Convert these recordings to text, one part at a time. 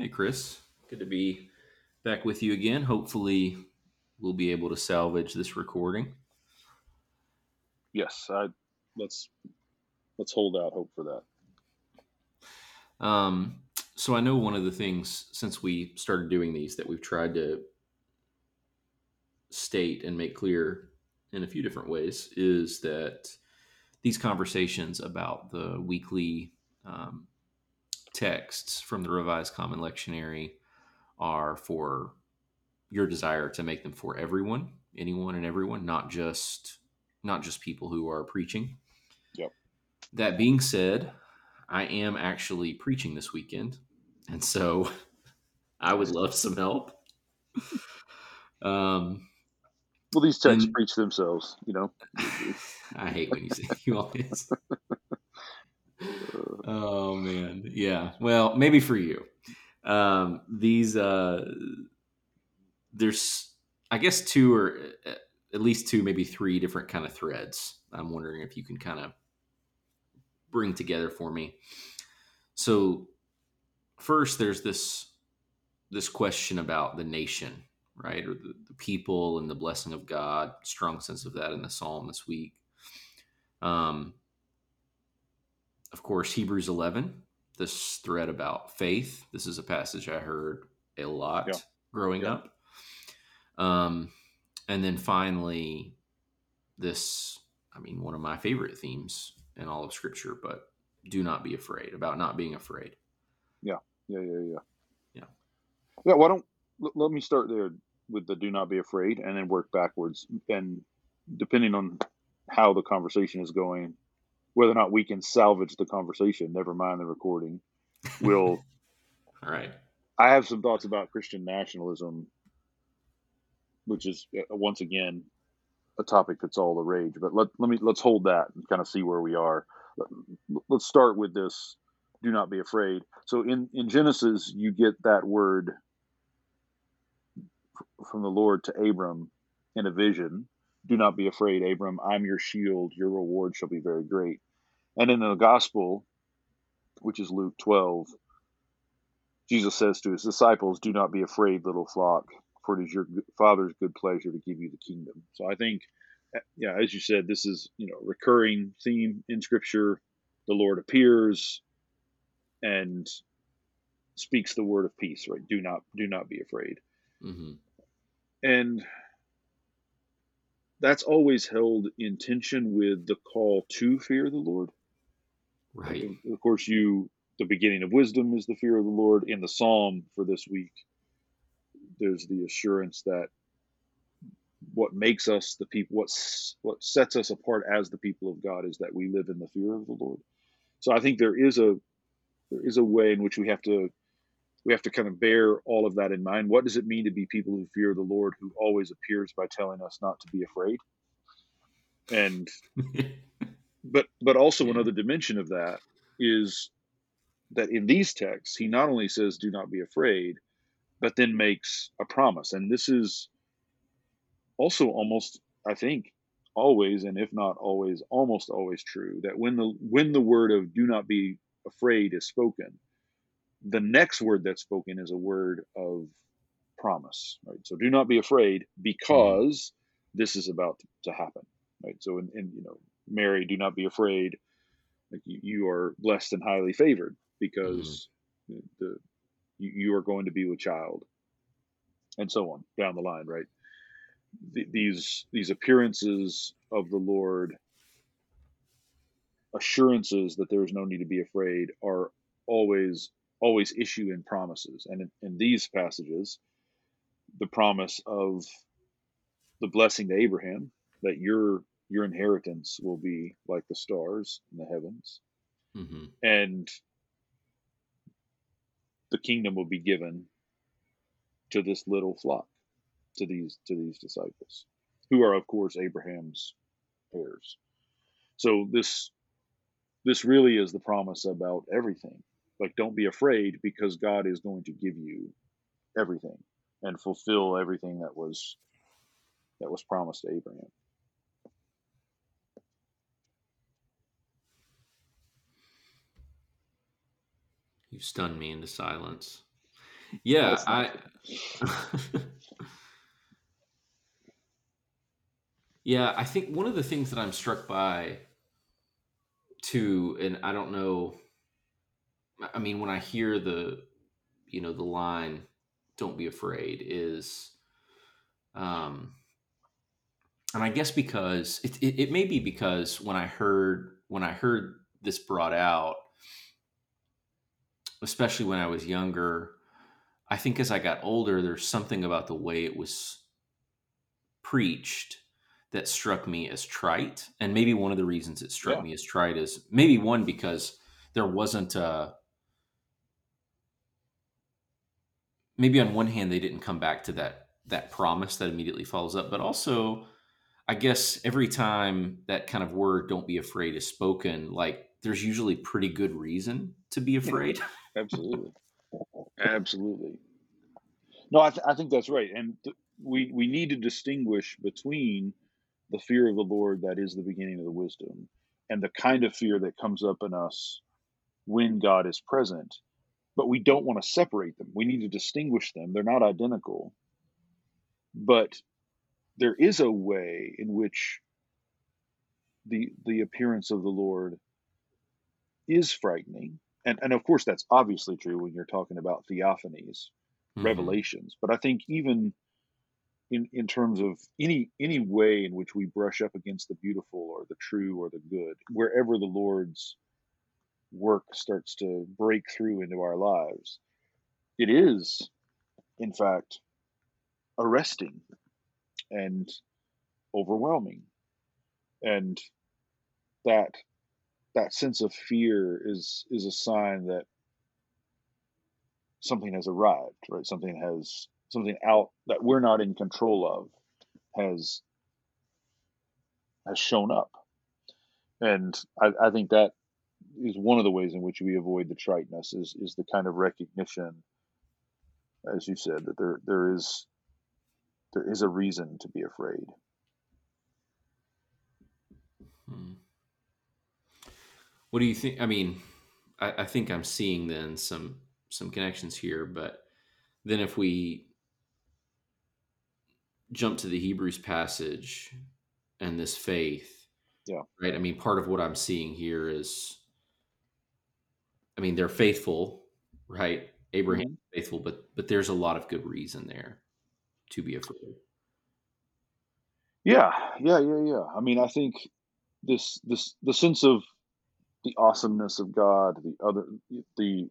Hey, Chris. Good to be back with you again. Hopefully, we'll be able to salvage this recording. Yes, I let's let's hold out hope for that. Um, so I know one of the things since we started doing these that we've tried to state and make clear in a few different ways is that these conversations about the weekly um, texts from the Revised Common Lectionary are for your desire to make them for everyone, anyone and everyone, not just not just people who are preaching. Yep. That being said, I am actually preaching this weekend, and so I would love some help. Um, well, these texts and, preach themselves, you know. I hate when you say you always. Oh man, yeah. Well, maybe for you, um, these uh, there's I guess two or uh, at least two, maybe three different kind of threads. I'm wondering if you can kind of bring together for me. So first, there's this this question about the nation, right, or the, the people and the blessing of God. Strong sense of that in the psalm this week. Um, of course, Hebrews 11, this thread about faith. This is a passage I heard a lot yeah. growing yeah. up. Um, and then finally, this, I mean, one of my favorite themes in all of Scripture, but do not be afraid, about not being afraid. Yeah, yeah, yeah, yeah. Yeah. Yeah, why don't, let me start there with the do not be afraid and then work backwards. And depending on how the conversation is going, whether or not we can salvage the conversation, never mind the recording, will. All right. I have some thoughts about Christian nationalism, which is uh, once again a topic that's all the rage. But let let me let's hold that and kind of see where we are. Let's start with this. Do not be afraid. So in in Genesis, you get that word from the Lord to Abram in a vision. Do not be afraid, Abram. I'm your shield. Your reward shall be very great. And in the gospel, which is Luke 12, Jesus says to his disciples, Do not be afraid, little flock, for it is your Father's good pleasure to give you the kingdom. So I think, eh, yeah, as you said, this is, you know, recurring theme in Scripture. The Lord appears and speaks the word of peace, right? Do not, do not be afraid. Mm-hmm. And that's always held in tension with the call to fear the Lord. Right. Of course, you the beginning of wisdom is the fear of the Lord. In the psalm for this week, there's the assurance that what makes us the people, what's what sets us apart as the people of God, is that we live in the fear of the Lord. So I think there is a there is a way in which we have to we have to kind of bear all of that in mind. What does it mean to be people who fear the Lord, who always appears by telling us not to be afraid? And but but also yeah. another dimension of that is that in these texts he not only says do not be afraid but then makes a promise. And this is also almost i think always and if not always almost always true that when the when the word of do not be afraid is spoken the next word that's spoken is a word of promise right? So do not be afraid mm-hmm. because this is about to happen right? So in, in you know Mary, do not be afraid. Like you, you are blessed and highly favored because mm-hmm. the you, you, are going to be with child, and so on down the line, right? these these appearances of the Lord, assurances that there is no need to be afraid, are always always issue in promises, and in, in these passages, the promise of the blessing to Abraham that your your inheritance will be like the stars in the heavens. Mm-hmm. and the kingdom will be given to this little flock to these to these disciples who are of course abraham's heirs. So this this really is the promise about everything. Like don't be afraid because god is going to give you everything and fulfill everything that was that was promised to abraham You stunned me into silence. yeah, I. yeah, I think one of the things that I'm struck by, too, and I don't know. I mean, when I hear the, you know, the line, "Don't be afraid," is, um, and I guess because it, it, it may be because when I heard when I heard this brought out, especially when I was younger, I think as I got older, there's something about the way it was preached that struck me as trite. And maybe one of the reasons it struck yeah. me as trite is maybe one because there wasn't a. Maybe on one hand they didn't come back to that that promise that immediately follows up, but also I guess every time that kind of word "don't be afraid" is spoken, like there's usually pretty good reason to be afraid. Absolutely, absolutely. No, I, th- I think that's right, and th- we we need to distinguish between the fear of the Lord that is the beginning of the wisdom, and the kind of fear that comes up in us when God is present. But we don't want to separate them. We need to distinguish them. They're not identical. But there is a way in which the the appearance of the Lord is frightening. And and of course that's obviously true when you're talking about theophanies, mm-hmm. revelations. But I think even in, in terms of any any way in which we brush up against the beautiful or the true or the good, wherever the Lord's work starts to break through into our lives, it is, in fact, arresting and overwhelming. And that that sense of fear is is a sign that something has arrived, right? Something has something out that we're not in control of has has shown up. And I, I think that is one of the ways in which we avoid the triteness is is the kind of recognition, as you said, that there there is there is a reason to be afraid. What do you think? I mean, I, I think I'm seeing then some some connections here, but then if we jump to the Hebrews passage and this faith, yeah, right. I mean, part of what I'm seeing here is, I mean, they're faithful, right? Abraham mm-hmm. faithful, but but there's a lot of good reason there to be afraid. Yeah, yeah, yeah, yeah. I mean, I think this this the sense of the awesomeness of God, the other the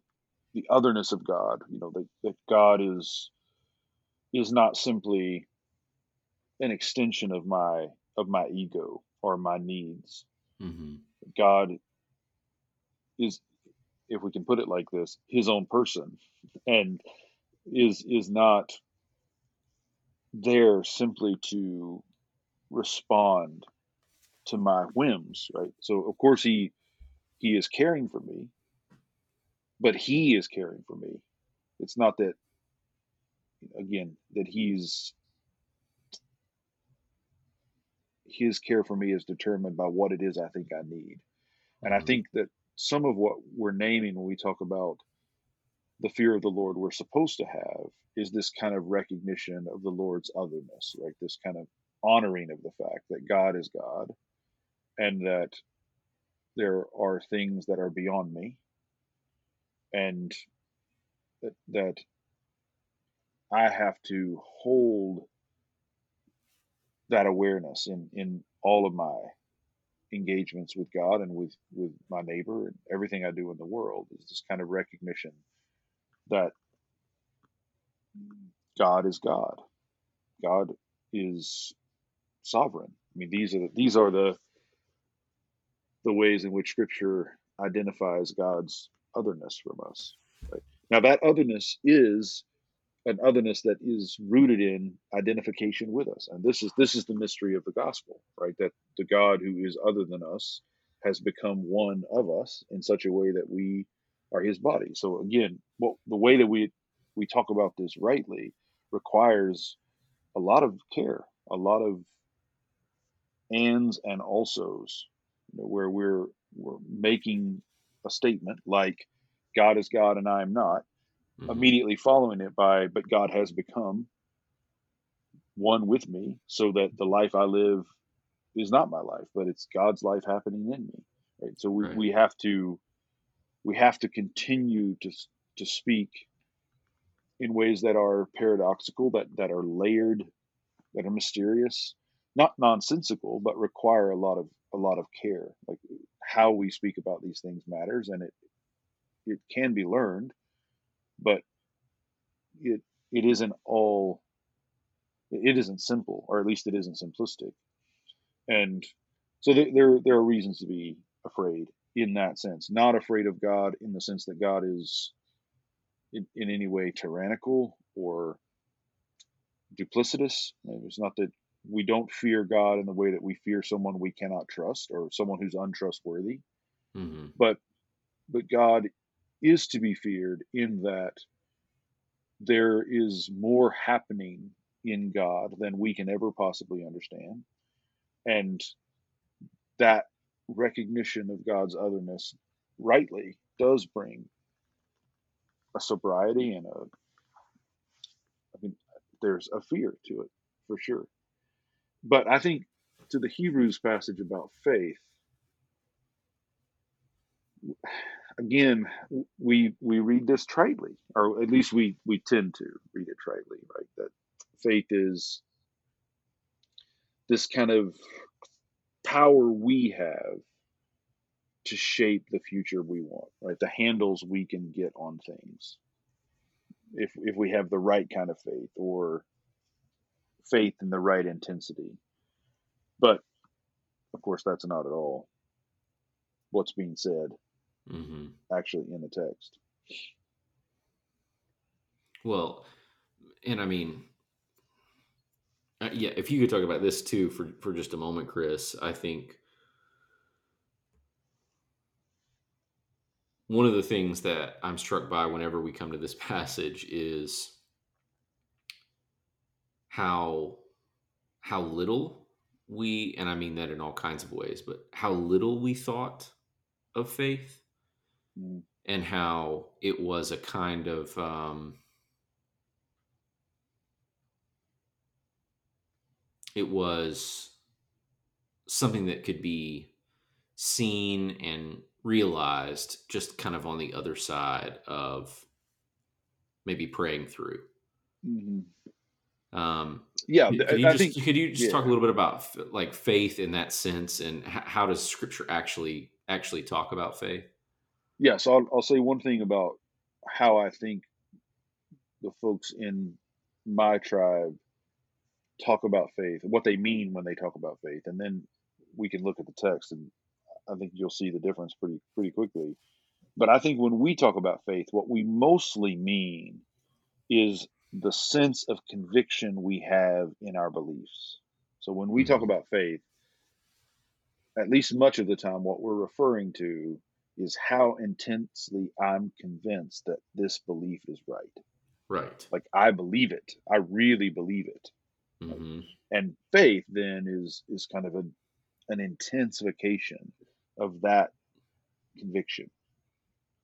the otherness of God, you know, that, that God is is not simply an extension of my of my ego or my needs. Mm-hmm. God is, if we can put it like this, His own person, and is is not there simply to respond to my whims, right? So of course he he is caring for me, but he is caring for me. It's not that again that he's his care for me is determined by what it is I think I need. And I mm-hmm. think that some of what we're naming when we talk about the fear of the Lord we're supposed to have is this kind of recognition of the Lord's otherness, right? This kind of honoring of the fact that God is God and that there are things that are beyond me and that, that I have to hold that awareness in, in all of my engagements with God and with, with my neighbor and everything I do in the world is this kind of recognition that God is God. God is sovereign. I mean, these are the, these are the the ways in which Scripture identifies God's otherness from us. Right? Now, that otherness is an otherness that is rooted in identification with us, and this is this is the mystery of the gospel, right? That the God who is other than us has become one of us in such a way that we are His body. So again, what the way that we we talk about this rightly requires a lot of care, a lot of ands and alsos, where we're we're making a statement like God is God and I am not, mm-hmm. immediately following it by, but God has become one with me so that the life I live is not my life, but it's God's life happening in me. Right. So we, right. we have to, we have to continue to, to speak in ways that are paradoxical, that, that are layered, that are mysterious, not nonsensical, but require a lot of, a lot of care. Like how we speak about these things matters and it, it can be learned, but it, it isn't all it isn't simple, or at least it isn't simplistic. And so there, there, there are reasons to be afraid in that sense. Not afraid of God in the sense that God is in, in any way tyrannical or duplicitous. It's not that we don't fear God in the way that we fear someone we cannot trust or someone who's untrustworthy. Mm-hmm. But but God is to be feared in that there is more happening in God than we can ever possibly understand. And that recognition of God's otherness rightly does bring a sobriety and a I mean there's a fear to it for sure. But I think to the Hebrews passage about faith again we we read this tritely or at least we we tend to read it tritely right that faith is this kind of power we have to shape the future we want, right? The handles we can get on things. If if we have the right kind of faith or faith in the right intensity. But of course that's not at all what's being said mm-hmm. actually in the text. Well, and I mean, uh, yeah, if you could talk about this too for for just a moment, Chris, I think one of the things that I'm struck by whenever we come to this passage is how how little we and I mean that in all kinds of ways, but how little we thought of faith mm. and how it was a kind of um, it was something that could be seen and realized just kind of on the other side of maybe praying through. Mm-hmm. Um, yeah, could, you just, think, could you just yeah. talk a little bit about like faith in that sense, and how does Scripture actually actually talk about faith? Yeah, so I'll, I'll say one thing about how I think the folks in my tribe talk about faith, what they mean when they talk about faith, and then we can look at the text, and I think you'll see the difference pretty pretty quickly. But I think when we talk about faith, what we mostly mean is the sense of conviction we have in our beliefs. So when we talk mm-hmm. about faith, at least much of the time, what we're referring to is how intensely I'm convinced that this belief is right. Right. Like I believe it. I really believe it. Mm-hmm. And faith then is is kind of a, an intensification of that conviction.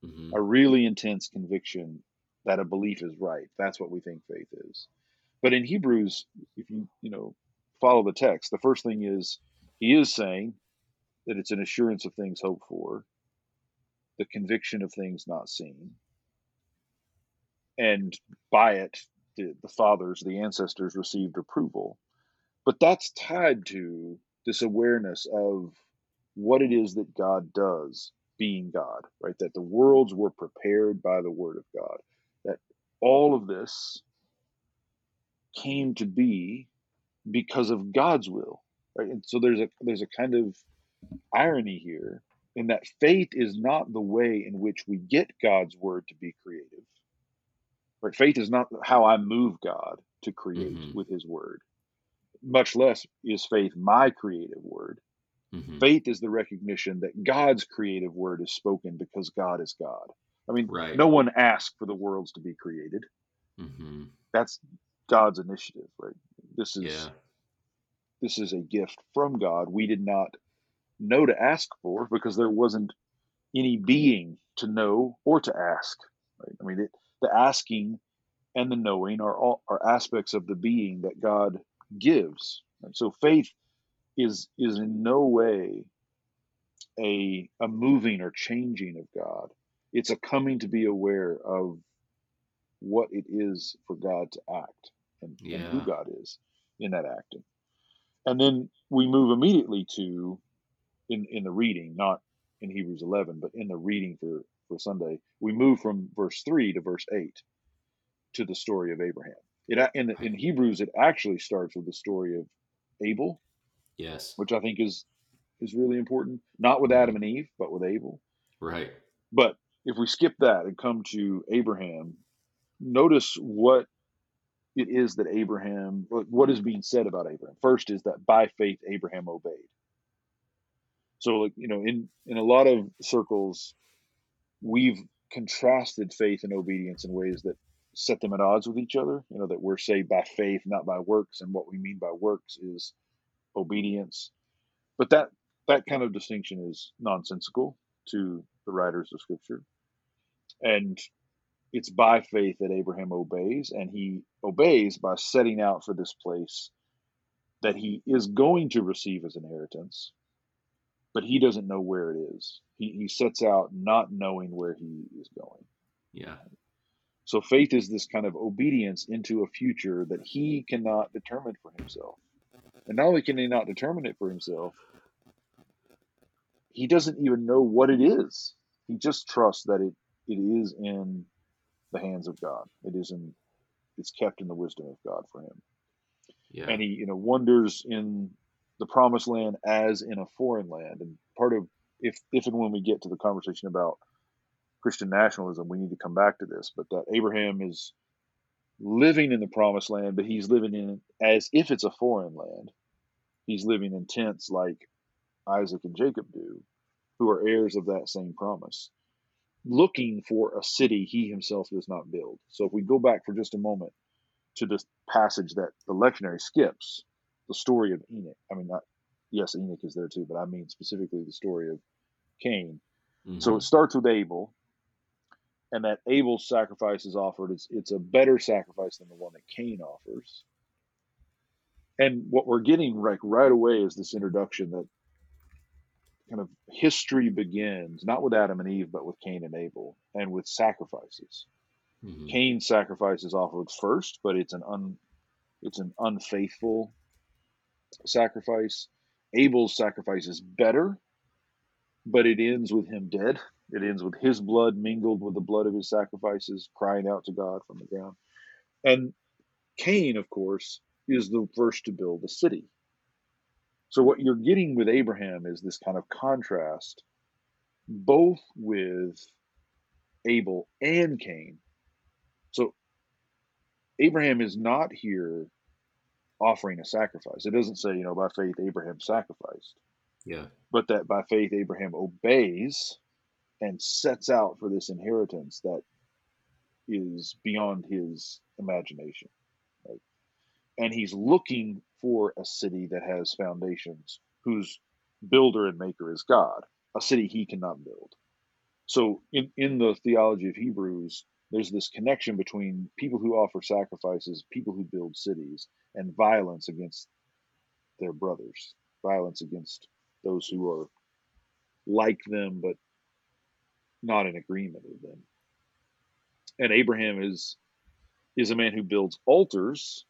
Mm-hmm. A really intense conviction that a belief is right. That's what we think faith is. But in Hebrews, if you you know follow the text, the first thing is he is saying that it's an assurance of things hoped for, the conviction of things not seen, and by it the, the fathers, the ancestors received approval. But that's tied to this awareness of what it is that God does being God, right? That the worlds were prepared by the word of God, all of this came to be because of God's will, right? And so there's a there's a kind of irony here in that faith is not the way in which we get God's word to be creative. Right? Faith is not how I move God to create mm-hmm. with his word. Much less is faith my creative word. Mm-hmm. Faith is the recognition that God's creative word is spoken because God is God. I mean, right. no one asked for the worlds to be created. Mm-hmm. That's God's initiative, right? This is yeah. this is a gift from God. We did not know to ask for because there wasn't any being to know or to ask. Right? I mean, it, the asking and the knowing are all are aspects of the being that God gives. And so faith is is in no way a a moving or changing of God. It's a coming to be aware of what it is for God to act and, yeah. and who God is in that acting. And then we move immediately to in in the reading, not in Hebrews 11, but in the reading for for Sunday, we move from verse 3 to verse 8 to the story of Abraham. It in in Hebrews it actually starts with the story of Abel. Yes. Which I think is is really important. Not with Adam and Eve, but with Abel. Right. But if we skip that and come to Abraham, notice what it is that Abraham what is being said about Abraham. First is that by faith Abraham obeyed. So like, you know, in in a lot of circles we've contrasted faith and obedience in ways that set them at odds with each other. You know, that we're saved by faith, not by works, and what we mean by works is obedience. But that that kind of distinction is nonsensical to the writers of Scripture, and it's by faith that Abraham obeys, and he obeys by setting out for this place that he is going to receive as inheritance, but he doesn't know where it is. He, he sets out not knowing where he is going. Yeah. So faith is this kind of obedience into a future that he cannot determine for himself. And not only can he not determine it for himself, he doesn't even know what it is. He just trusts that it, it is in the hands of God. It is in it's kept in the wisdom of God for him. Yeah. And he, you know, wonders in the promised land as in a foreign land. And part of if if and when we get to the conversation about Christian nationalism, we need to come back to this, but that Abraham is living in the promised land, but he's living in as if it's a foreign land. He's living in tents like Isaac and Jacob do, who are heirs of that same promise, looking for a city he himself does not build. So if we go back for just a moment to the passage that the lectionary skips, the story of Enoch. I mean, not yes, Enoch is there too, but I mean specifically the story of Cain. Mm-hmm. So it starts with Abel, and that Abel's sacrifice is offered. It's it's a better sacrifice than the one that Cain offers. And what we're getting like right away is this introduction that kind of history begins not with Adam and Eve, but with Cain and Abel, and with sacrifices. Mm-hmm. Cain's sacrifice is offered first, but it's an un it's an unfaithful sacrifice. Abel's sacrifice is better, but it ends with him dead. It ends with his blood mingled with the blood of his sacrifices, crying out to God from the ground. And Cain, of course, is the first to build a city. So, what you're getting with Abraham is this kind of contrast, both with Abel and Cain. So, Abraham is not here offering a sacrifice. It doesn't say, you know, by faith, Abraham sacrificed. Yeah. But that by faith, Abraham obeys and sets out for this inheritance that is beyond his imagination. Right? And he's looking for a city that has foundations, whose builder and maker is God, a city he cannot build. So, in, in the theology of Hebrews, there's this connection between people who offer sacrifices, people who build cities, and violence against their brothers, violence against those who are like them but not in agreement with them. And Abraham is is a man who builds altars,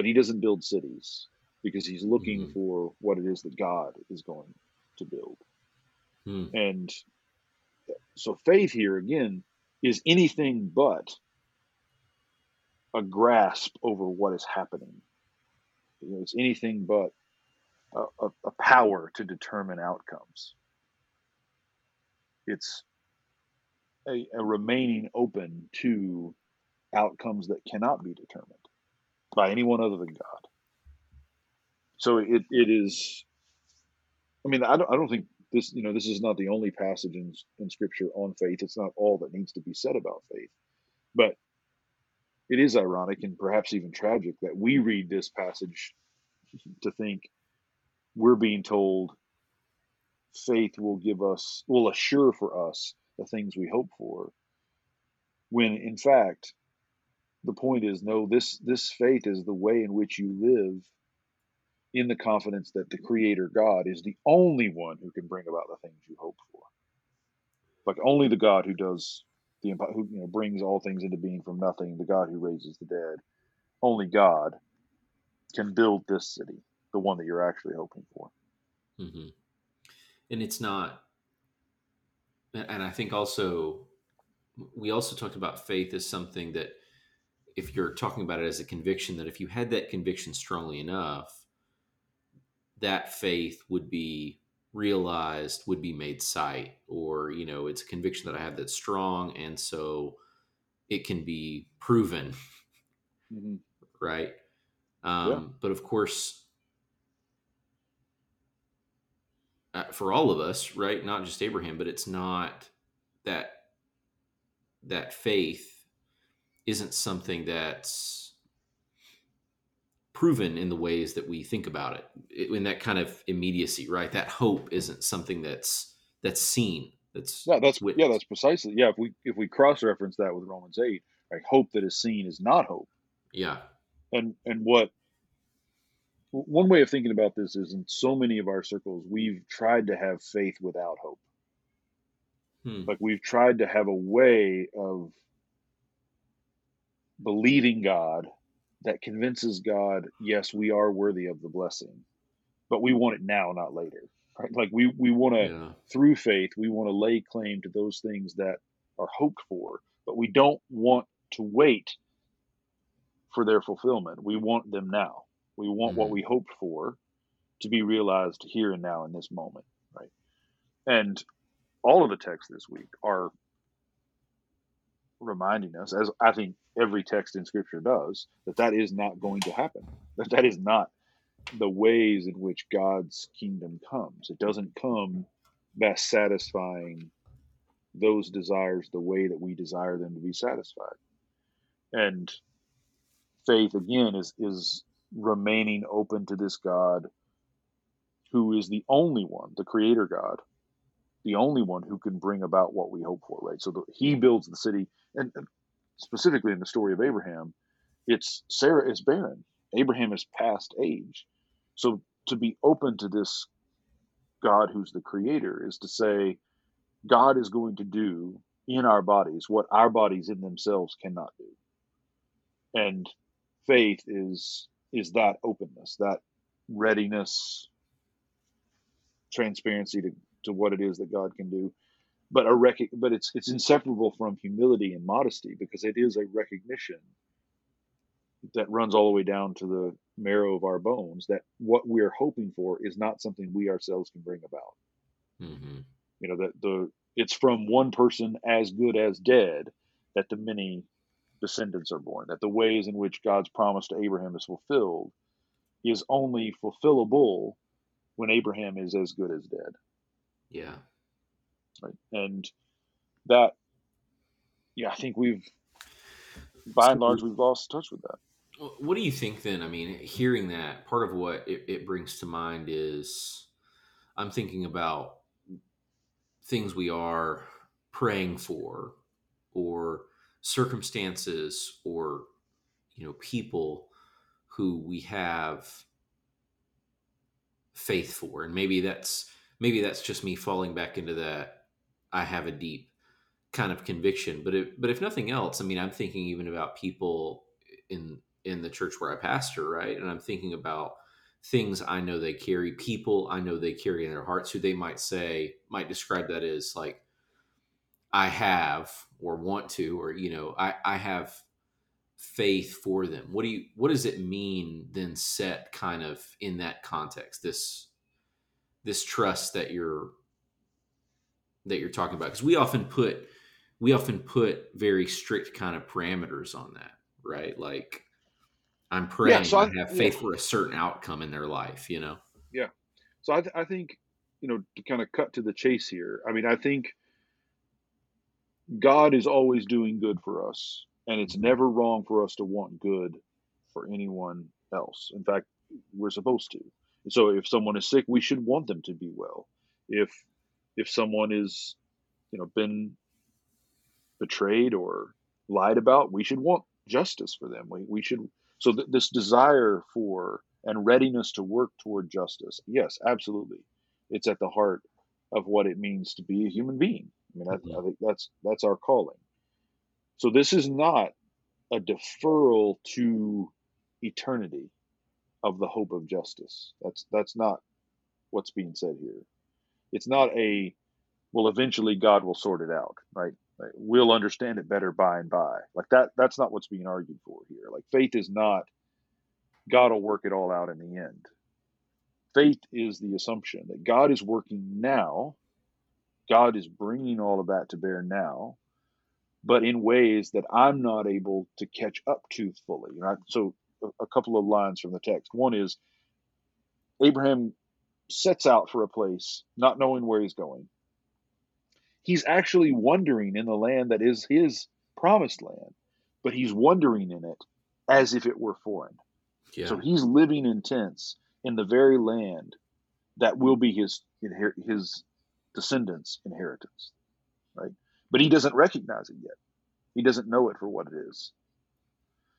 but he doesn't build cities because he's looking mm-hmm. for what it is that God is going to build. Mm. And so faith here again is anything but a grasp over what is happening. You know, it's anything but a, a, a power to determine outcomes. It's a, a remaining open to outcomes that cannot be determined by anyone other than God. So it, it is, I mean, I don't, I don't think this, you know, this is not the only passage in, in scripture on faith. It's not all that needs to be said about faith, but it is ironic and perhaps even tragic that we read this passage to think we're being told faith will give us, will assure for us the things we hope for. when in fact the point is no this this faith is the way in which you live in the confidence that the creator god is the only one who can bring about the things you hope for like only the god who does the who you know brings all things into being from nothing the god who raises the dead only god can build this city the one that you're actually hoping for mm-hmm. and it's not and i think also we also talked about faith as something that if you're talking about it as a conviction that if you had that conviction strongly enough that faith would be realized would be made sight or you know it's a conviction that i have that's strong and so it can be proven mm-hmm. right um, yeah. but of course uh, for all of us right not just abraham but it's not that that faith isn't something that's proven in the ways that we think about it. In that kind of immediacy right? That hope isn't something that's that's seen that's yeah that's witnessed. yeah that's precisely yeah if we if we cross reference that with romans 8 like hope that is seen is not hope. Yeah. And and what one way of thinking about this is in so many of our circles we've tried to have faith without hope. Hmm. Like we've tried to have a way of believing God that convinces God, yes, we are worthy of the blessing, but we want it now, not later. Right? Like we we want to yeah. through faith, we want to lay claim to those things that are hoped for, but we don't want to wait for their fulfillment. We want them now. We want mm-hmm. what we hoped for to be realized here and now in this moment, right? And all of the texts this week are reminding us, as I think every text in Scripture does, that that is not going to happen. That that is not the ways in which God's kingdom comes. It doesn't come by satisfying those desires the way that we desire them to be satisfied. And faith again is is remaining open to this God who is the only one, the creator God, the only one who can bring about what we hope for, right? So the, he builds the city, and, and specifically in the story of Abraham, it's Sarah is barren. Abraham is past age. So to be open to this God who's the creator is to say, God is going to do in our bodies what our bodies in themselves cannot do. And faith is is that openness, that readiness, transparency to to what it is that God can do. But a rec- but it's it's inseparable from humility and modesty because it is a recognition that runs all the way down to the marrow of our bones that what we're hoping for is not something we ourselves can bring about. Mm-hmm. You know that the it's from one person as good as dead that the many descendants are born. That the ways in which God's promise to Abraham is fulfilled is only fulfillable when Abraham is as good as dead. Yeah. Right. And that, yeah, I think we've, by and large, we've lost touch with that. What do you think then? I mean, hearing that, part of what it, it brings to mind is I'm thinking about things we are praying for or circumstances or you know people who we have faith for and maybe that's maybe that's just me falling back into that I have a deep kind of conviction. But if, but if nothing else, I mean, I'm thinking even about people in in the church where I pastor, right? And I'm thinking about things I know they carry, people I know they carry in their hearts, who they might say might describe that as like I have or want to, or you know, I I have faith for them. What do you what does it mean then set kind of in that context? This this trust that you're that you're talking about? Because we often put we often put very strict kind of parameters on that right? Like i'm praying yeah, so I, I, have faith yeah. for a certain outcome in their life you know? Yeah. So I, th- I think you know to kind of cut to the chase here i mean i think god is always doing good for us and it's mm-hmm. never wrong for us to want good for anyone else. In fact we're supposed to so if someone is sick, we should want them to be well. If if someone is, you know, been betrayed or lied about, we should want justice for them. We, we should, so th- this desire for and readiness to work toward justice, yes, absolutely. It's at the heart of what it means to be a human being. I mean, mm-hmm. I think that's that's our calling. So this is not a deferral to eternity of the hope of justice. That's that's not what's being said here. It's not a well eventually God will sort it out, right? We'll understand it better by and by. Like that that's not what's being argued for here. Like faith is not God will work it all out in the end. Faith is the assumption that God is working now. God is bringing all of that to bear now, but in ways that I'm not able to catch up to fully. Right? So a couple of lines from the text. One is Abraham sets out for a place, not knowing where he's going. He's actually wandering in the land that is his promised land, but he's wandering in it as if it were foreign. Yeah. So he's living in tents in the very land that will be his his descendants' inheritance, right? But he doesn't recognize it yet. He doesn't know it for what it is.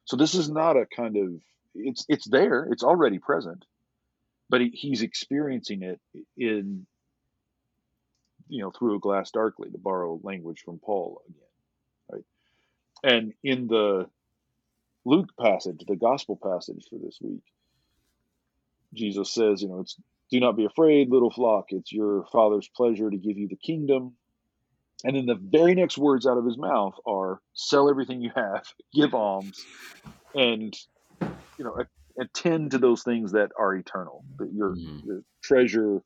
So this is not a kind of it's it's there, it's already present, but he, he's experiencing it in you know through a glass darkly to borrow language from Paul again, right? And in the Luke passage, the gospel passage for this week, Jesus says, you know, it's do not be afraid, little flock. It's your father's pleasure to give you the kingdom. And then the very next words out of his mouth are sell everything you have, give alms, and you know, attend to those things that are eternal, that your, mm-hmm. your treasure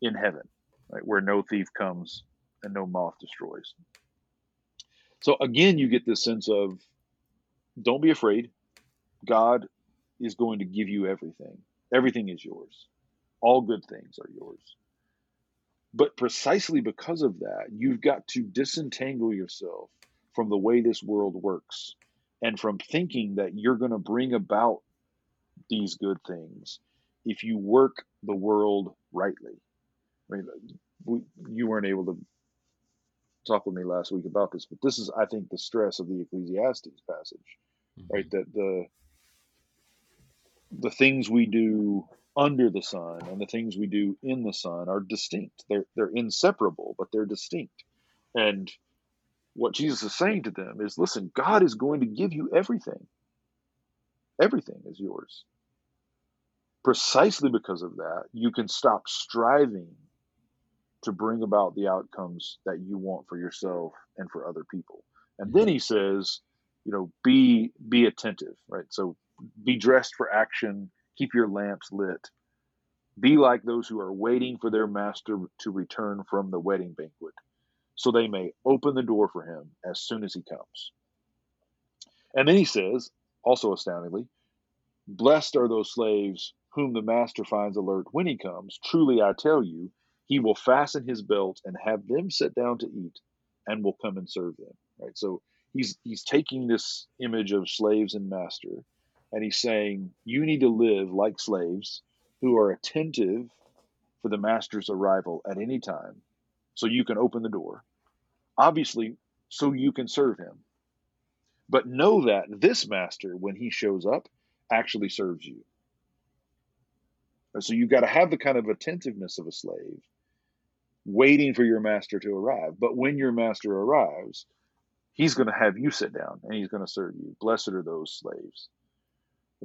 in heaven, right, where no thief comes and no moth destroys. So again, you get this sense of don't be afraid. God is going to give you everything. Everything is yours. All good things are yours. But precisely because of that, you've got to disentangle yourself from the way this world works and from thinking that you're going to bring about these good things if you work the world rightly. I mean, we, you weren't able to talk with me last week about this, but this is, I think, the stress of the Ecclesiastes passage, mm-hmm. right? That the the things we do under the sun and the things we do in the sun are distinct. They're they're inseparable, but they're distinct. And what Jesus is saying to them is, listen, God is going to give you everything. Everything is yours. Precisely because of that, you can stop striving to bring about the outcomes that you want for yourself and for other people. And then he says, you know, be be attentive, right? So be dressed for action, keep your lamps lit. Be like those who are waiting for their master to return from the wedding banquet, so they may open the door for him as soon as he comes. And then he says, also astoundingly, Blessed are those slaves whom the master finds alert when he comes. Truly I tell you, he will fasten his belt and have them sit down to eat and will come and serve them. Right? So he's he's taking this image of slaves and master and he's saying you need to live like slaves who are attentive for the master's arrival at any time so you can open the door. Obviously so you can serve him. But know that this master when he shows up actually serves you. So you've got to have the kind of attentiveness of a slave waiting for your master to arrive. But when your master arrives he's going to have you sit down and he's going to serve you. Blessed are those slaves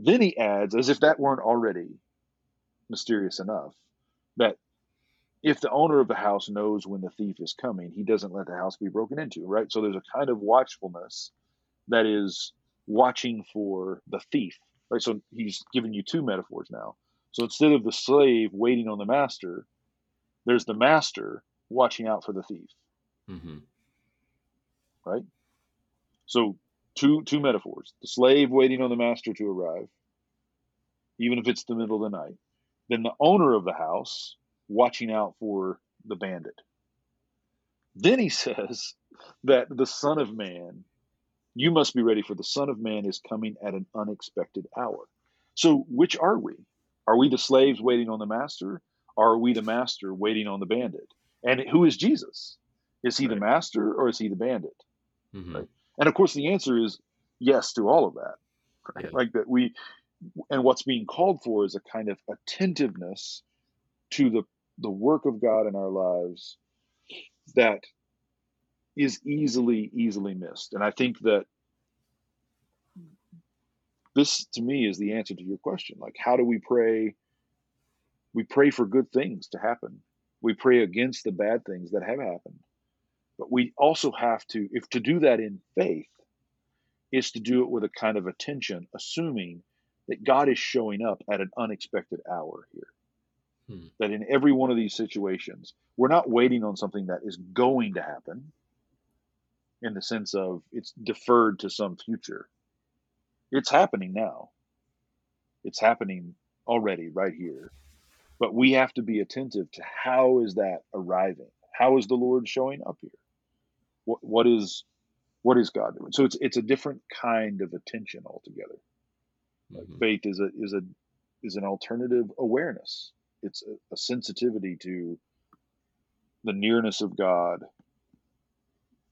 then he adds, as if that weren't already mysterious enough, that if the owner of the house knows when the thief is coming, he doesn't let the house be broken into, right? So there's a kind of watchfulness that is watching for the thief, right? So he's giving you two metaphors now. So instead of the slave waiting on the master, there's the master watching out for the thief, mm-hmm. right? So two two metaphors. The slave waiting on the master to arrive even if it's the middle of the night. Then the owner of the house watching out for the bandit. Then he says that the son of man you must be ready for the son of man is coming at an unexpected hour. So which are we? Are we the slaves waiting on the master? Are we the master waiting on the bandit? And who is jesus? Is he right. the master or is he the bandit? Mm-hmm. right And of course, the answer is yes to all of that. Right? Yeah. Like that we, and what's being called for is a kind of attentiveness to the the work of God in our lives that is easily easily missed. And I think that this to me is the answer to your question. Like, how do we pray? We pray for good things to happen. We pray against the bad things that have happened. But we also have to, if to do that in faith, is to do it with a kind of attention, assuming that God is showing up at an unexpected hour here. Hmm. That in every one of these situations, we're not waiting on something that is going to happen in the sense of it's deferred to some future. It's happening now. It's happening already right here. But we have to be attentive to how is that arriving? How is the Lord showing up here? What what is what is God doing? So it's it's a different kind of attention altogether. Mm-hmm. Faith is a is a is an alternative awareness. It's a, a sensitivity to the nearness of God,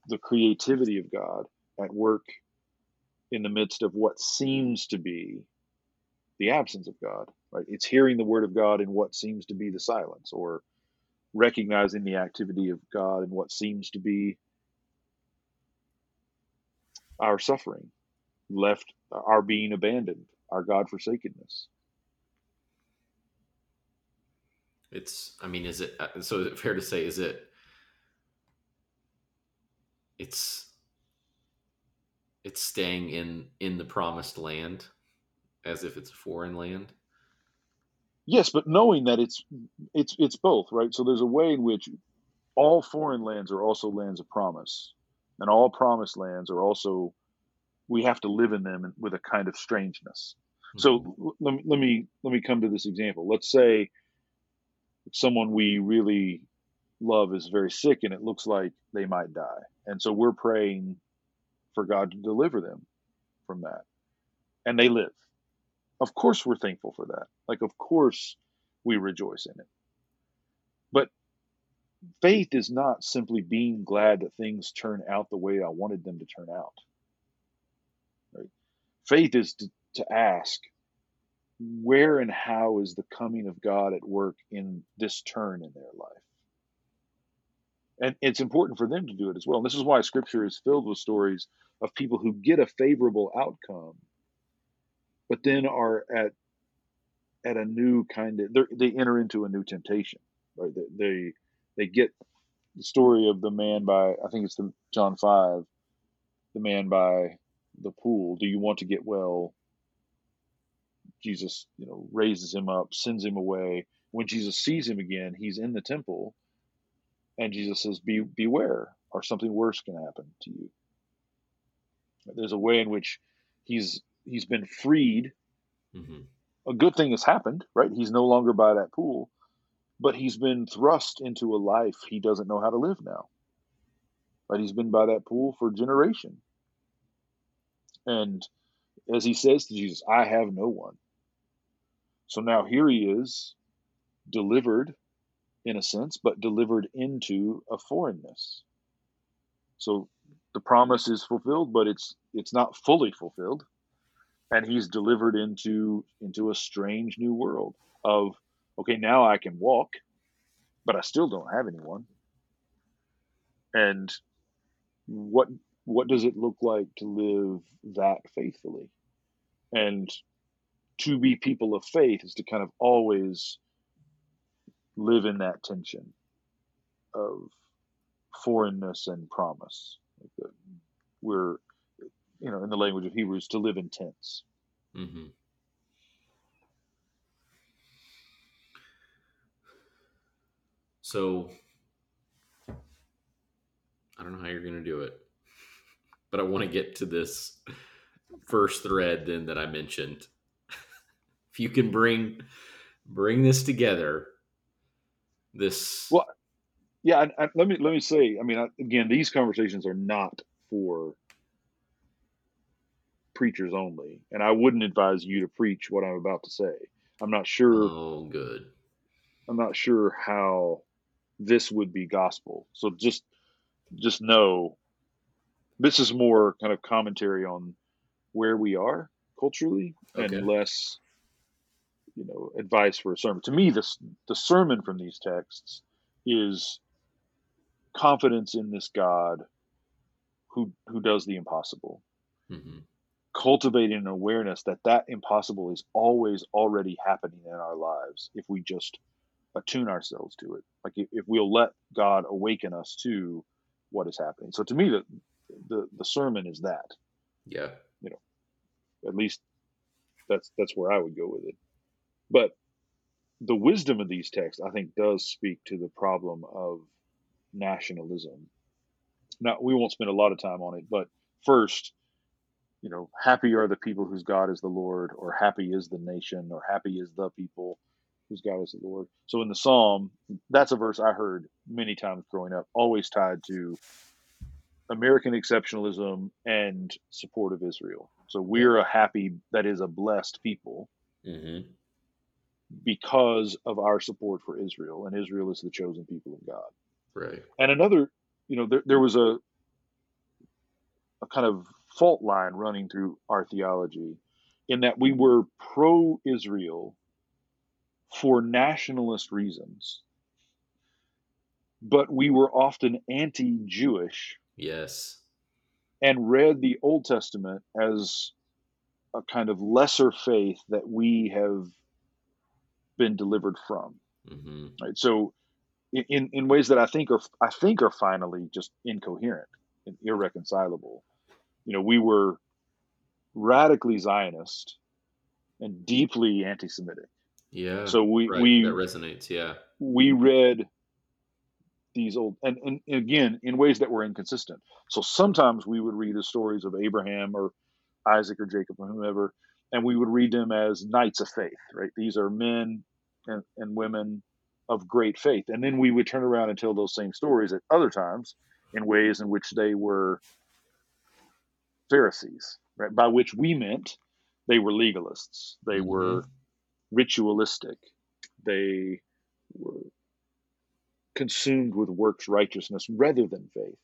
the creativity of God at work in the midst of what seems to be the absence of God, right? It's hearing the word of God in what seems to be the silence, or recognizing the activity of God in what seems to be our suffering, left, our being abandoned, our God forsakenness. It's, I mean, is it, uh, so is it fair to say, is it, it's, it's staying in, in the promised land as if it's a foreign land? Yes, but knowing that it's, it's, it's both, right? So there's a way in which all foreign lands are also lands of promise and all promised lands are also we have to live in them with a kind of strangeness. Mm-hmm. So let me, let me let me come to this example. Let's say someone we really love is very sick and it looks like they might die. And so we're praying for God to deliver them from that. And they live. Of course we're thankful for that. Like of course we rejoice in it. Faith is not simply being glad that things turn out the way I wanted them to turn out. Right? Faith is to, to ask, where and how is the coming of God at work in this turn in their life? And it's important for them to do it as well. And this is why scripture is filled with stories of people who get a favorable outcome, but then are at at a new kind of they enter into a new temptation, right? They, they they get the story of the man by I think it's the John five, the man by the pool. Do you want to get well? Jesus, you know, raises him up, sends him away. When Jesus sees him again, he's in the temple, and Jesus says, "Be beware, or something worse can happen to you." There's a way in which he's he's been freed. Mm-hmm. A good thing has happened, right? He's no longer by that pool, but he's been thrust into a life he doesn't know how to live now. Right? He's been by that pool for generation. And as he says to Jesus, I have no one. So now here he is, delivered in a sense, but delivered into a foreignness. So the promise is fulfilled, but it's it's not fully fulfilled. And he's delivered into into a strange new world of okay, now I can walk, but I still don't have anyone. And what what does it look like to live that faithfully? And to be people of faith is to kind of always live in that tension of foreignness and promise. We're, you know, in the language of Hebrews, to live in tents. Mm-hmm. So I don't know how you're going to do it, but I want to get to this first thread then that I mentioned. if you can bring bring this together, this well, yeah. I, I, let me let me say. I mean, I, again, these conversations are not for preachers only, and I wouldn't advise you to preach what I'm about to say. I'm not sure. Oh, good. I'm not sure how this would be gospel. So just just know this is more kind of commentary on where we are culturally Okay. and less you know advice for a sermon to me this the sermon from these texts is confidence in this god who who does the impossible hmm cultivating an awareness that that impossible is always already happening in our lives if we just attune ourselves to it. Like if, if we'll let god awaken us to what is happening. So to me the the, the sermon is that. Yeah. You know, at least that's that's where i would go with it. But the wisdom of these texts i think does speak to the problem of nationalism. Now we won't spend a lot of time on it but first you know happy are the people whose god is the lord or happy is the nation or happy is the people whose god is the lord. So in the psalm that's a verse i heard many times growing up always tied to american exceptionalism and support of israel. So we're a happy that is a blessed people hmm because of our support for israel and israel is the chosen people of god. Right. and another you know there, there was a a kind of fault line running through our theology in that we were pro Israel for nationalist reasons, but we were often anti Jewish Yes. and read the Old Testament as a kind of lesser faith that we have been delivered from. hmm Right? So, in, in ways that I think are I think are finally just incoherent and irreconcilable. You know, we were radically Zionist and deeply anti-Semitic. Yeah. So we right. we that resonates. Yeah. we read these old and, and again in ways that were inconsistent. So sometimes we would read the stories of Abraham or Isaac or Jacob or whomever, and we would read them as knights of faith, right? These are men and, and women of great faith. And then we would turn around and tell those same stories at other times in ways in which they were Pharisees, right? By which we meant they were legalists. They Mhm. were ritualistic. They were consumed with works righteousness rather than faith.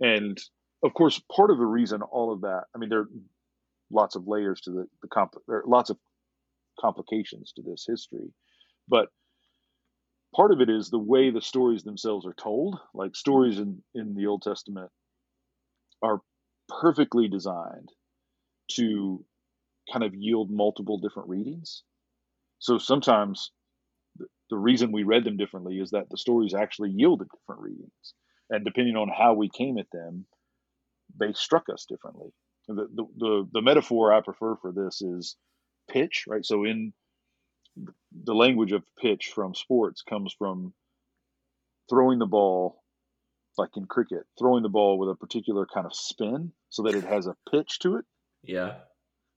And of course, part of the reason all of that, I mean, there are lots of layers to the, the comp, there are lots of complications to this history, but part of it is the way the stories themselves are told. Like stories in, in the Old Testament are perfectly designed to kind of yield multiple different readings. So sometimes the, reason we read them differently is that the stories actually yielded different readings. And depending on how we came at them, they struck us differently. The, the, the, the metaphor I prefer for this is pitch, right? So in the language of pitch from sports comes from throwing the ball like in cricket, throwing the ball with a particular kind of spin so that it has a pitch to it Yeah.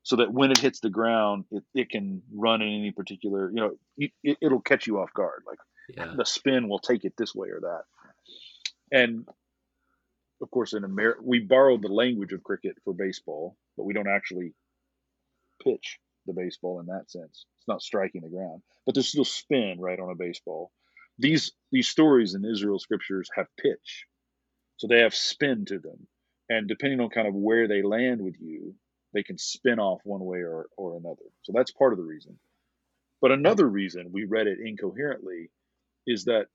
So that when it hits the ground, it, it can run in any particular, you know, it, it'll catch you off guard. Like Yeah. the spin will take it this way or that. And of course, in America, we borrowed the language of cricket for baseball, but we don't actually pitch the baseball in that sense. It's not striking the ground, but there's still spin right on a baseball. These these stories in Israel scriptures have pitch, so they have spin to them, and depending on kind of where they land with you, they can spin off one way or, or another. So that's part of the reason. But another reason we read it incoherently is that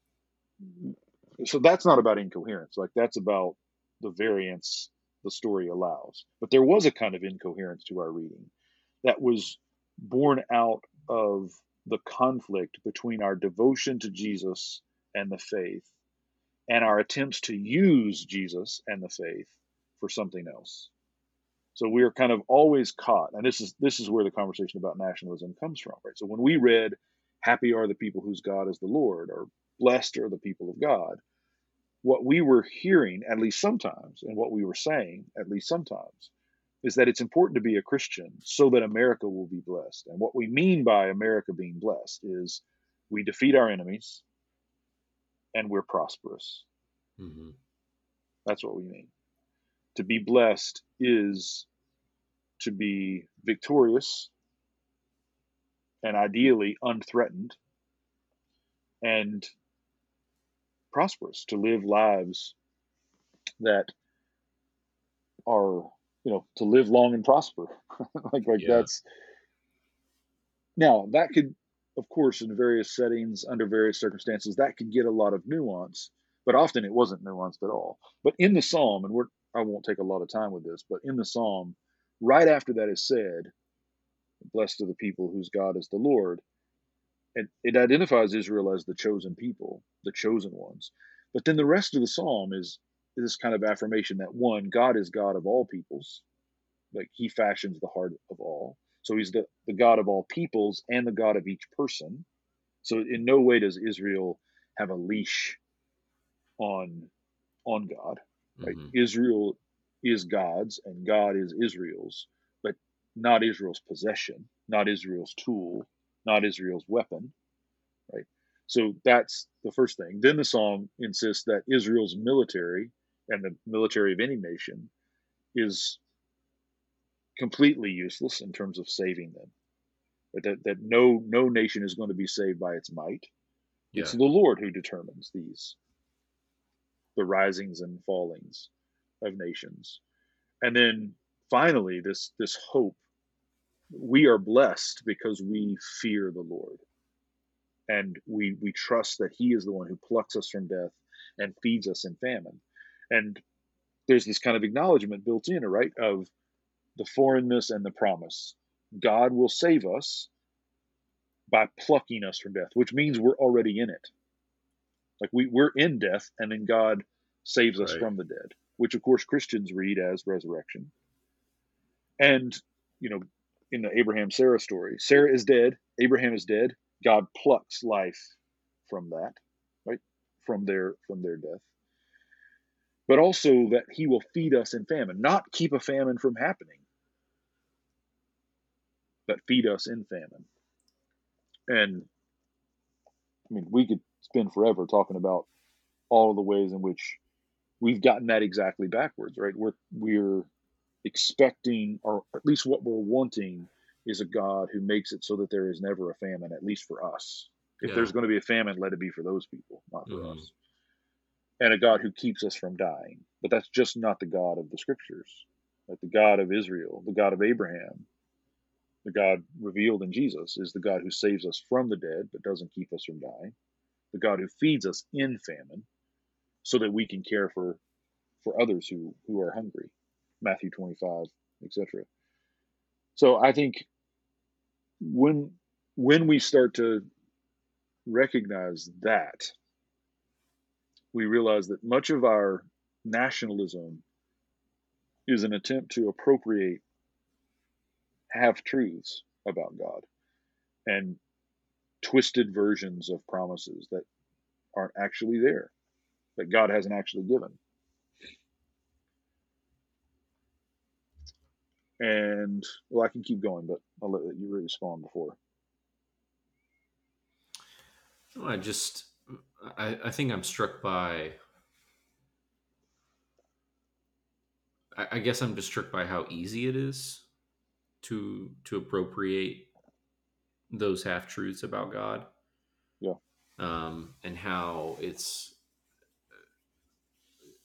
so that's not about incoherence. Like that's about the variance the story allows. But there was a kind of incoherence to our reading that was born out of the conflict between our devotion to Jesus and the faith and our attempts to use Jesus and the faith for something else. So we are kind of always caught, and this is this is where the conversation about nationalism comes from, right? So when we read "Happy are the people whose God is the Lord," or "Blessed are the people of God," what we were hearing, at least sometimes, and what we were saying, at least sometimes, is that it's important to be a Christian so that America will be blessed. And what we mean by America being blessed is we defeat our enemies and we're prosperous. hmm That's what we mean. To be blessed is to be victorious and ideally unthreatened and prosperous, to live lives that are you know to live long and prosper like like Yeah. that's now that could of course in various settings under various circumstances that could get a lot of nuance but often it wasn't nuanced at all but in the psalm and we're i won't take a lot of time with this but in the psalm right after that is said blessed are the people whose god is the lord and it identifies israel as the chosen people the chosen ones. But then the rest of the psalm is this kind of affirmation that one god is god of all peoples like he fashions the heart of all. So he's the, the god of all peoples and the god of each person. So in no way does israel have a leash on on god right Mhm. israel is god's and god is israel's but not israel's possession not israel's tool not israel's weapon right so that's the first thing then the psalm insists that israel's military and the military of any nation is completely useless in terms of saving them. But that, that no no nation is going to be saved by its might. It's the Lord who determines these the risings and fallings of nations. And then finally this this hope we are blessed because we fear the Lord. And we we trust that he is the one who plucks us from death and feeds us in famine. And there's this kind of acknowledgement built in, right, of the foreignness and the promise. God will save us by plucking us from death, which means we're already in it. Like we, we're in death, and then God saves us Right. from the dead, which of course Christians read as resurrection. And, you know, in the Abraham Sarah story, Sarah is dead, Abraham is dead, God plucks life from that, right? From their from their death. But also that he will feed us in famine, not keep a famine from happening, but feed us in famine. And I mean, we could spend forever talking about all of the ways in which we've gotten that exactly backwards, right? We're we're expecting, or at least what we're wanting, is a God who makes it so that there is never a famine, at least for us. If Yeah. there's going to be a famine, let it be for those people, not for Mhm. us. And a God who keeps us from dying. But that's just not the God of the scriptures. Like the God of Israel, the God of Abraham, the God revealed in Jesus is the God who saves us from the dead but doesn't keep us from dying. The God who feeds us in famine so that we can care for for others who who are hungry. Matthew 25, etc. So I think when when we start to recognize that we realize that much of our nationalism is an attempt to appropriate half truths about God and twisted versions of promises that aren't actually there, that God hasn't actually given. And well, I can keep going, but I'll let you respond before. No, I just, I, I think I'm struck by. I, I guess I'm just struck by how easy it is to to appropriate those half truths about God. Yeah. Um, and how it's,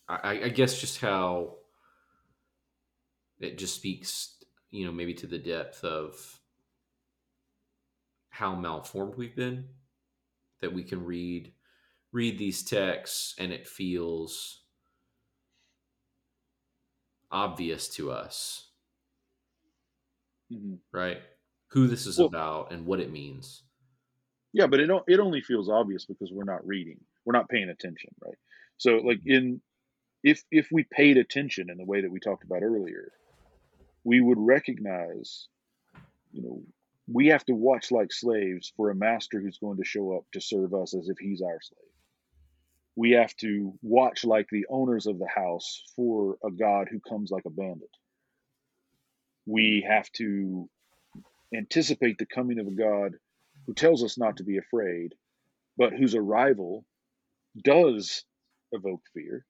I, I guess, just how it just speaks, you know, maybe to the depth of how malformed we've been that we can read read these texts and it feels obvious to us Mhm. right who this is Well- about and what it means Yeah, but it it only feels obvious because we're not reading, we're not paying attention, right? So like mm-hmm. in if if we paid attention in the way that we talked about earlier, we would recognize, you know, we have to watch like slaves for a master who's going to show up to serve us as if he's our slave. We have to watch like the owners of the house for a God who comes like a bandit. We have to anticipate the coming of a God who tells us not to be afraid, but whose arrival does evoke fear,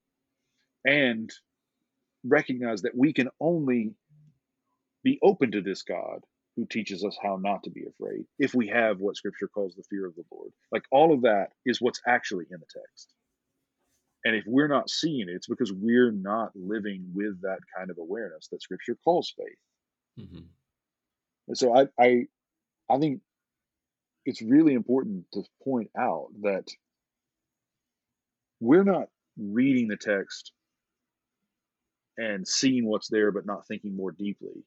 and recognize that we can only be open to this God who teaches us how not to be afraid if we have what Scripture calls the fear of the Lord. Like all of that is what's actually in the text. And if we're not seeing it, it's because we're not living with that kind of awareness that Scripture calls faith. Mm-hmm. So I, I, I think it's really important to point out that we're not reading the text and seeing what's there, but not thinking more deeply.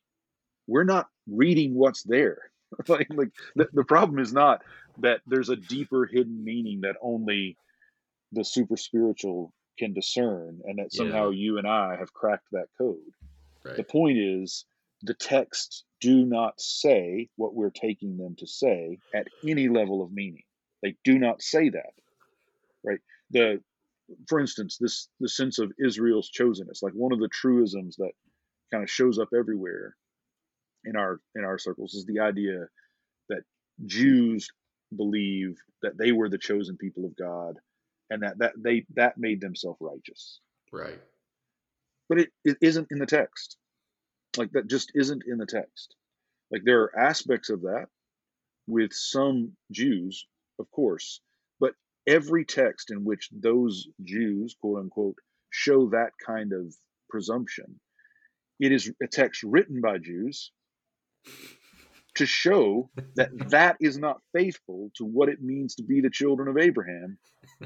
We're not reading what's there. like, like the, the problem is not that there's a deeper hidden meaning that only the super spiritual can discern and that somehow yeah. you and I have cracked that code. Right. The point is the texts do not say what we're taking them to say at any level of meaning. They do not say that. Right? The for instance, this the sense of Israel's chosenness, like one of the truisms that kind of shows up everywhere in our in our circles is the idea that Jews believe that they were the chosen people of God and that that they that made them self-righteous. Right. But it, it isn't in the text. Like that just isn't in the text. Like there are aspects of that with some Jews, of course, but every text in which those Jews, quote unquote, show that kind of presumption, it is a text written by Jews to show that that is not faithful to what it means to be the children of Abraham,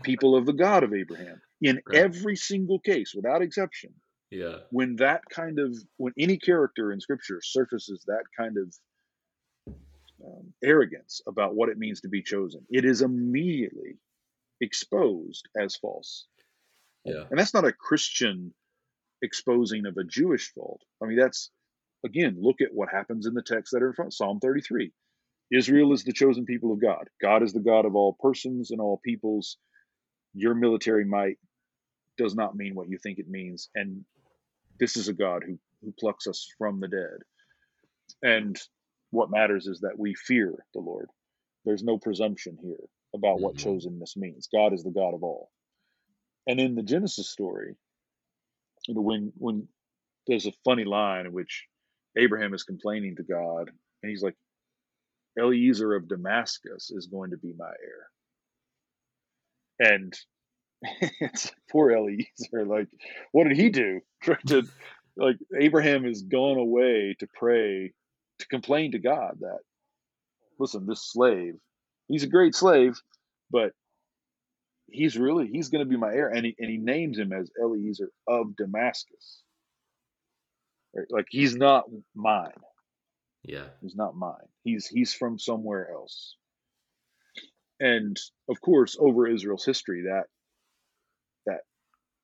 people of the God of Abraham. In right. every single case, without exception, yeah. When that kind of when any character in Scripture surfaces that kind of um, arrogance about what it means to be chosen, it is immediately exposed as false. Yeah. And that's not a Christian exposing of a Jewish fault. I mean, that's again, look at what happens in the text that are in front. Psalm 33. Israel is the chosen people of God. God is the God of all persons and all peoples. Your military might does not mean what you think it means. And this is a God who, who plucks us from the dead. And what matters is that we fear the Lord. There's no presumption here about mm-hmm. what chosenness means. God is the God of all. And in the Genesis story, you know, when when there's a funny line in which Abraham is complaining to God, and he's like, Eliezer of Damascus is going to be my heir. And it's poor Eliezer. Like, what did he do? to, like, Abraham has gone away to pray, to complain to God that, listen, this slave, he's a great slave, but he's really, he's going to be my heir. And he, and he names him as Eliezer of Damascus. Right? Like he's not mine. Yeah. He's not mine. He's he's from somewhere else. And of course, over Israel's history, that that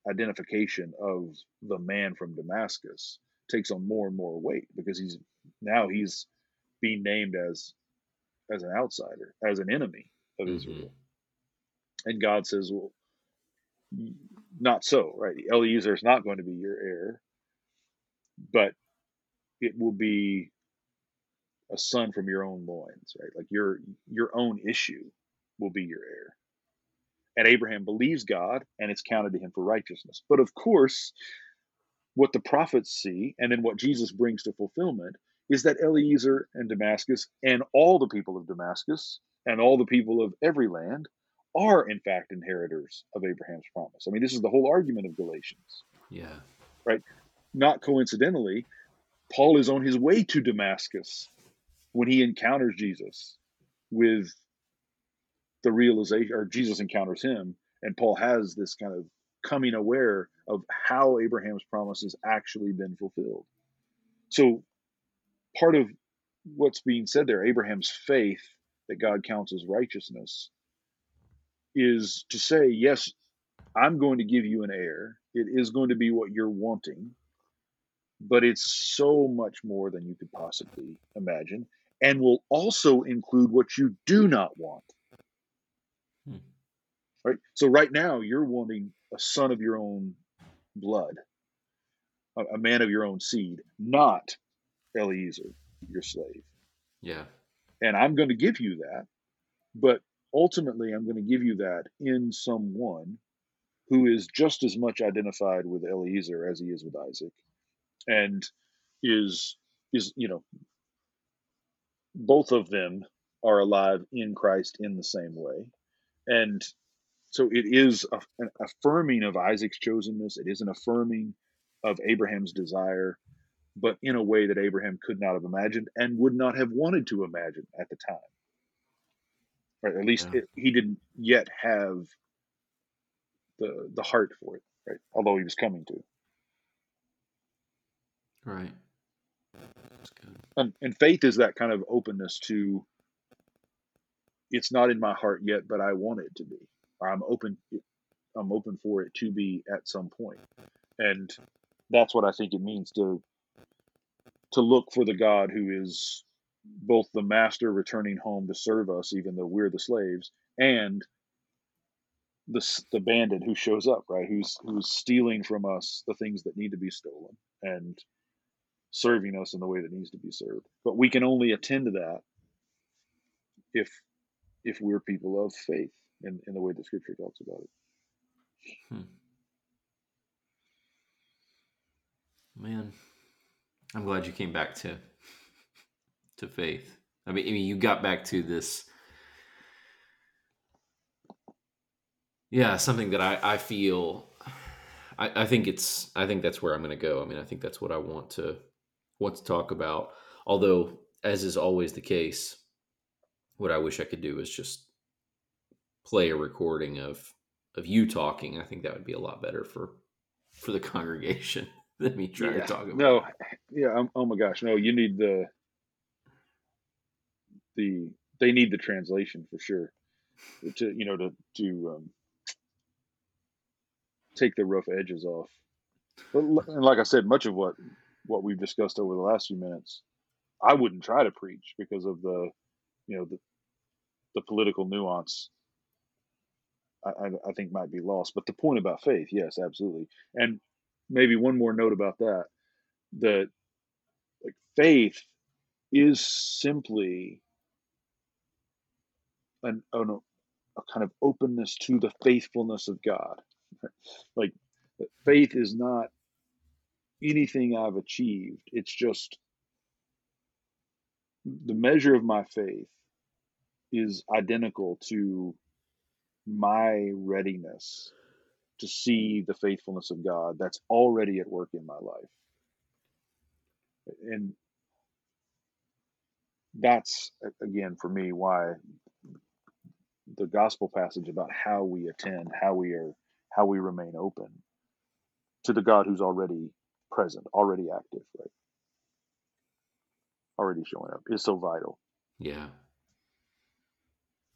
identification of the man from Damascus takes on more and more weight because he's now he's being named as as an outsider, as an enemy of mm-hmm. Israel. And God says, Well, not so, right? Eliezer is not going to be your heir but it will be a son from your own loins, right? Like your your own issue will be your heir. And Abraham believes God, and it's counted to him for righteousness. But of course, what the prophets see, and then what Jesus brings to fulfillment, is that Eliezer and Damascus, and all the people of Damascus, and all the people of every land, are in fact inheritors of Abraham's promise. I mean, this is the whole argument of Galatians. Yeah. Right? not coincidentally, Paul is on his way to Damascus when he encounters Jesus with the realization, or Jesus encounters him, and Paul has this kind of coming aware of how Abraham's promise has actually been fulfilled. So, part of what's being said there, Abraham's faith that God counts as righteousness, is to say, yes, I'm going to give you an heir. It is going to be what you're wanting but it's so much more than you could possibly imagine and will also include what you do not want. Hmm. Right? So, right now, you're wanting a son of your own blood, a, a man of your own seed, not Eliezer, your slave. Yeah. And I'm going to give you that, but ultimately, I'm going to give you that in someone who is just as much identified with Eliezer as he is with Isaac and is is you know both of them are alive in Christ in the same way and so it is a, an affirming of Isaac's chosenness. It is an affirming of Abraham's desire, but in a way that Abraham could not have imagined and would not have wanted to imagine at the time. Right? At least yeah. it, he didn't yet have the the heart for it. Right? Although he was coming to. Right. And, and faith is that kind of openness to it's not in my heart yet, but I want it to be. I'm open I'm open for it to be at some. And that's what I think it means to to look for the God who is both the master returning home to serve us, even though we're the slaves, and the the bandit who shows up, right? Who's who's stealing from us the things that need to be stolen and serving us in the way that needs to be served. But we can only attend to that if if we're people of faith in, in the way that scripture talks about it. Hmm. Man, I'm glad you came back to to faith. I mean, I mean, you got back to this. Yeah, something that I I feel. I, I think it's. I think that's where I'm going to go. I mean, I think that's what I want to want to talk about. Although, as is always the case, what I wish I could do is just play a recording of of you talking. I think that would be a lot better for for the congregation than me trying yeah. to talk about. No, yeah. Um, oh my gosh, no. You need the the they need the translation for sure to you know to to um, take the rough edges off. But and like I said, much of what what we've discussed over the last few minutes, I wouldn't try to preach because of the you know the the political nuance I, I, think might be lost. But the point about faith, yes, absolutely. And maybe one more note about that: that like faith is simply an, an a kind of openness to the faithfulness of God. like faith is not anything I've achieved. It's just the measure of my faith is identical to my readiness to see the faithfulness of God that's already at work in my life. And that's, again, for me, why the gospel passage about how we attend, how we are, how we remain open to the God who's already present, already active, right? Already showing up is so vital. Yeah.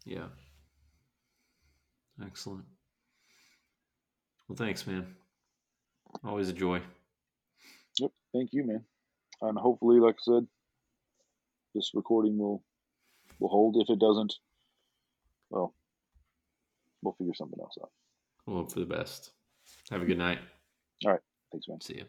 Yeah. Excellent. Well, thanks, man. Always a joy. Yep. Thank you, man. And hopefully, like I said, this recording will will hold. If it doesn't, well, we'll figure something else out. We'll hope for the best. Have a good night. All right. Thanks, man. See you.